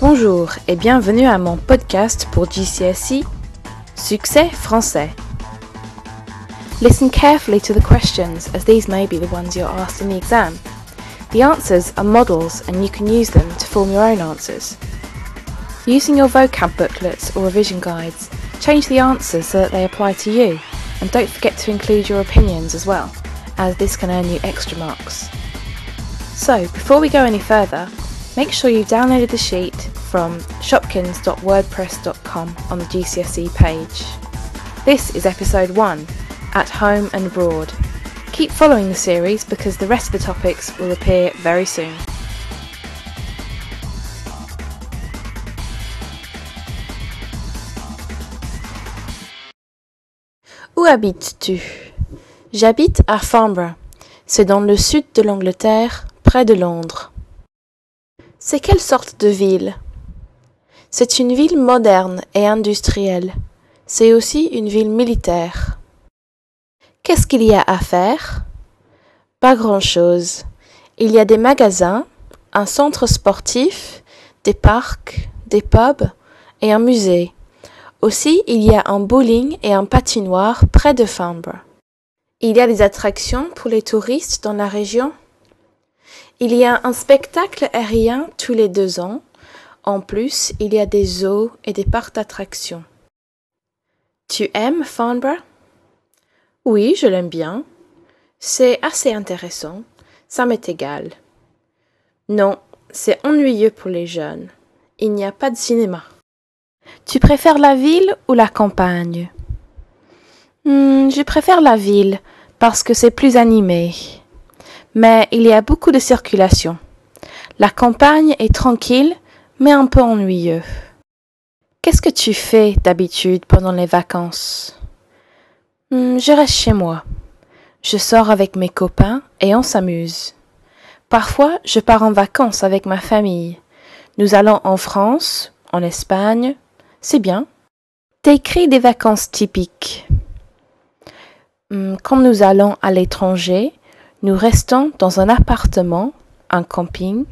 Bonjour et bienvenue à mon podcast pour GCSE Succès français. Listen carefully to the questions as these may be the ones you're asked in the exam. The answers are models and you can use them to form your own answers. Using your vocab booklets or revision guides, change the answers so that they apply to you and don't forget to include your opinions as well, as this can earn you extra marks. So, before we go any further, make sure you've downloaded the sheet from shopkins.wordpress.com on the GCSE page. This is episode 1 At Home and Abroad. Keep following the series because the rest of the topics will appear very soon. Où habites-tu? J'habite à Farnborough. C'est dans le sud de l'Angleterre, près de Londres. C'est quelle sorte de ville? C'est une ville moderne et industrielle. C'est aussi une ville militaire. Qu'est-ce qu'il y a à faire? Pas grand-chose. Il y a des magasins, un centre sportif, des parcs, des pubs et un musée. Aussi, il y a un bowling et un patinoire près de Farnborough. Il y a des attractions pour les touristes dans la région. Il y a un spectacle aérien tous les deux ans. En plus, il y a des zoos et des parcs d'attractions. Tu aimes Farnborough? Oui, je l'aime bien. C'est assez intéressant. Ça m'est égal. Non, c'est ennuyeux pour les jeunes. Il n'y a pas de cinéma. Tu préfères la ville ou la campagne? Hmm, Je préfère la ville parce que c'est plus animé. Mais il y a beaucoup de circulation. La campagne est tranquille, mais un peu ennuyeux. Qu'est-ce que tu fais d'habitude pendant les vacances? Hmm, Je reste chez moi. Je sors avec mes copains et on s'amuse. Parfois, je pars en vacances avec ma famille. Nous allons en France, en Espagne. C'est bien. T'écris des vacances typiques. Quand nous allons à l'étranger, nous restons dans un appartement, un camping.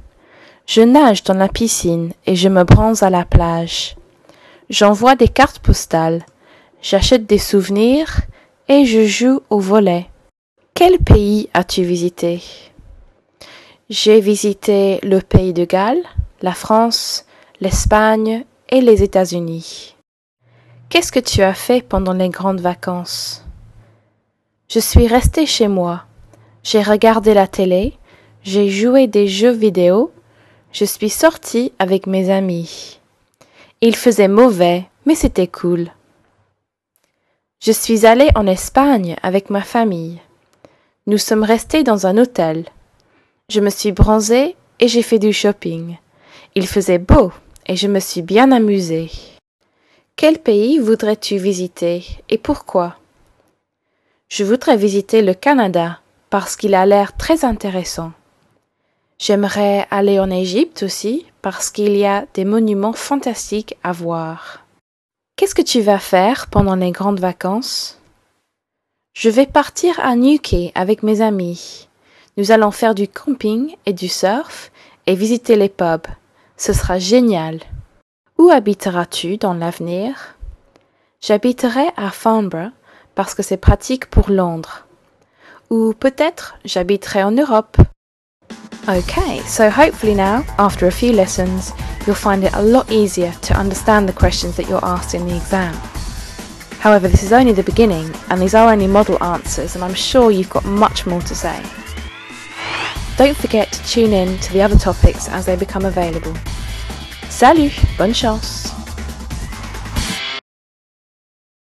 Je nage dans la piscine et je me bronze à la plage. J'envoie des cartes postales. J'achète des souvenirs et je joue au volet. Quel pays as-tu visité? J'ai visité le pays de Galles, la France, l'Espagne et les États-Unis. Qu'est-ce que tu as fait pendant les grandes vacances? Je suis resté chez moi. J'ai regardé la télé, j'ai joué des jeux vidéo, je suis sorti avec mes amis. Il faisait mauvais, mais c'était cool. Je suis allé en Espagne avec ma famille. Nous sommes restés dans un hôtel. Je me suis bronzé et j'ai fait du shopping. Il faisait beau et je me suis bien amusée. Quel pays voudrais-tu visiter et pourquoi? Je voudrais visiter le Canada parce qu'il a l'air très intéressant. J'aimerais aller en Égypte aussi parce qu'il y a des monuments fantastiques à voir. Qu'est-ce que tu vas faire pendant les grandes vacances? Je vais partir à Newquay avec mes amis. Nous allons faire du camping et du surf et visiter les pubs. Ce sera génial. Où habiteras-tu dans l'avenir? J'habiterai à Farnborough parce que c'est pratique pour Londres. Ou peut-être j'habiterai en Europe. Okay, so hopefully now, after a few lessons, you'll find it a lot easier to understand the questions that you're asked in the exam. However, this is only the beginning, and these are only model answers, and I'm sure you've got much more to say. Don't forget to tune in to the other topics as they become available. Salut, bonne chance!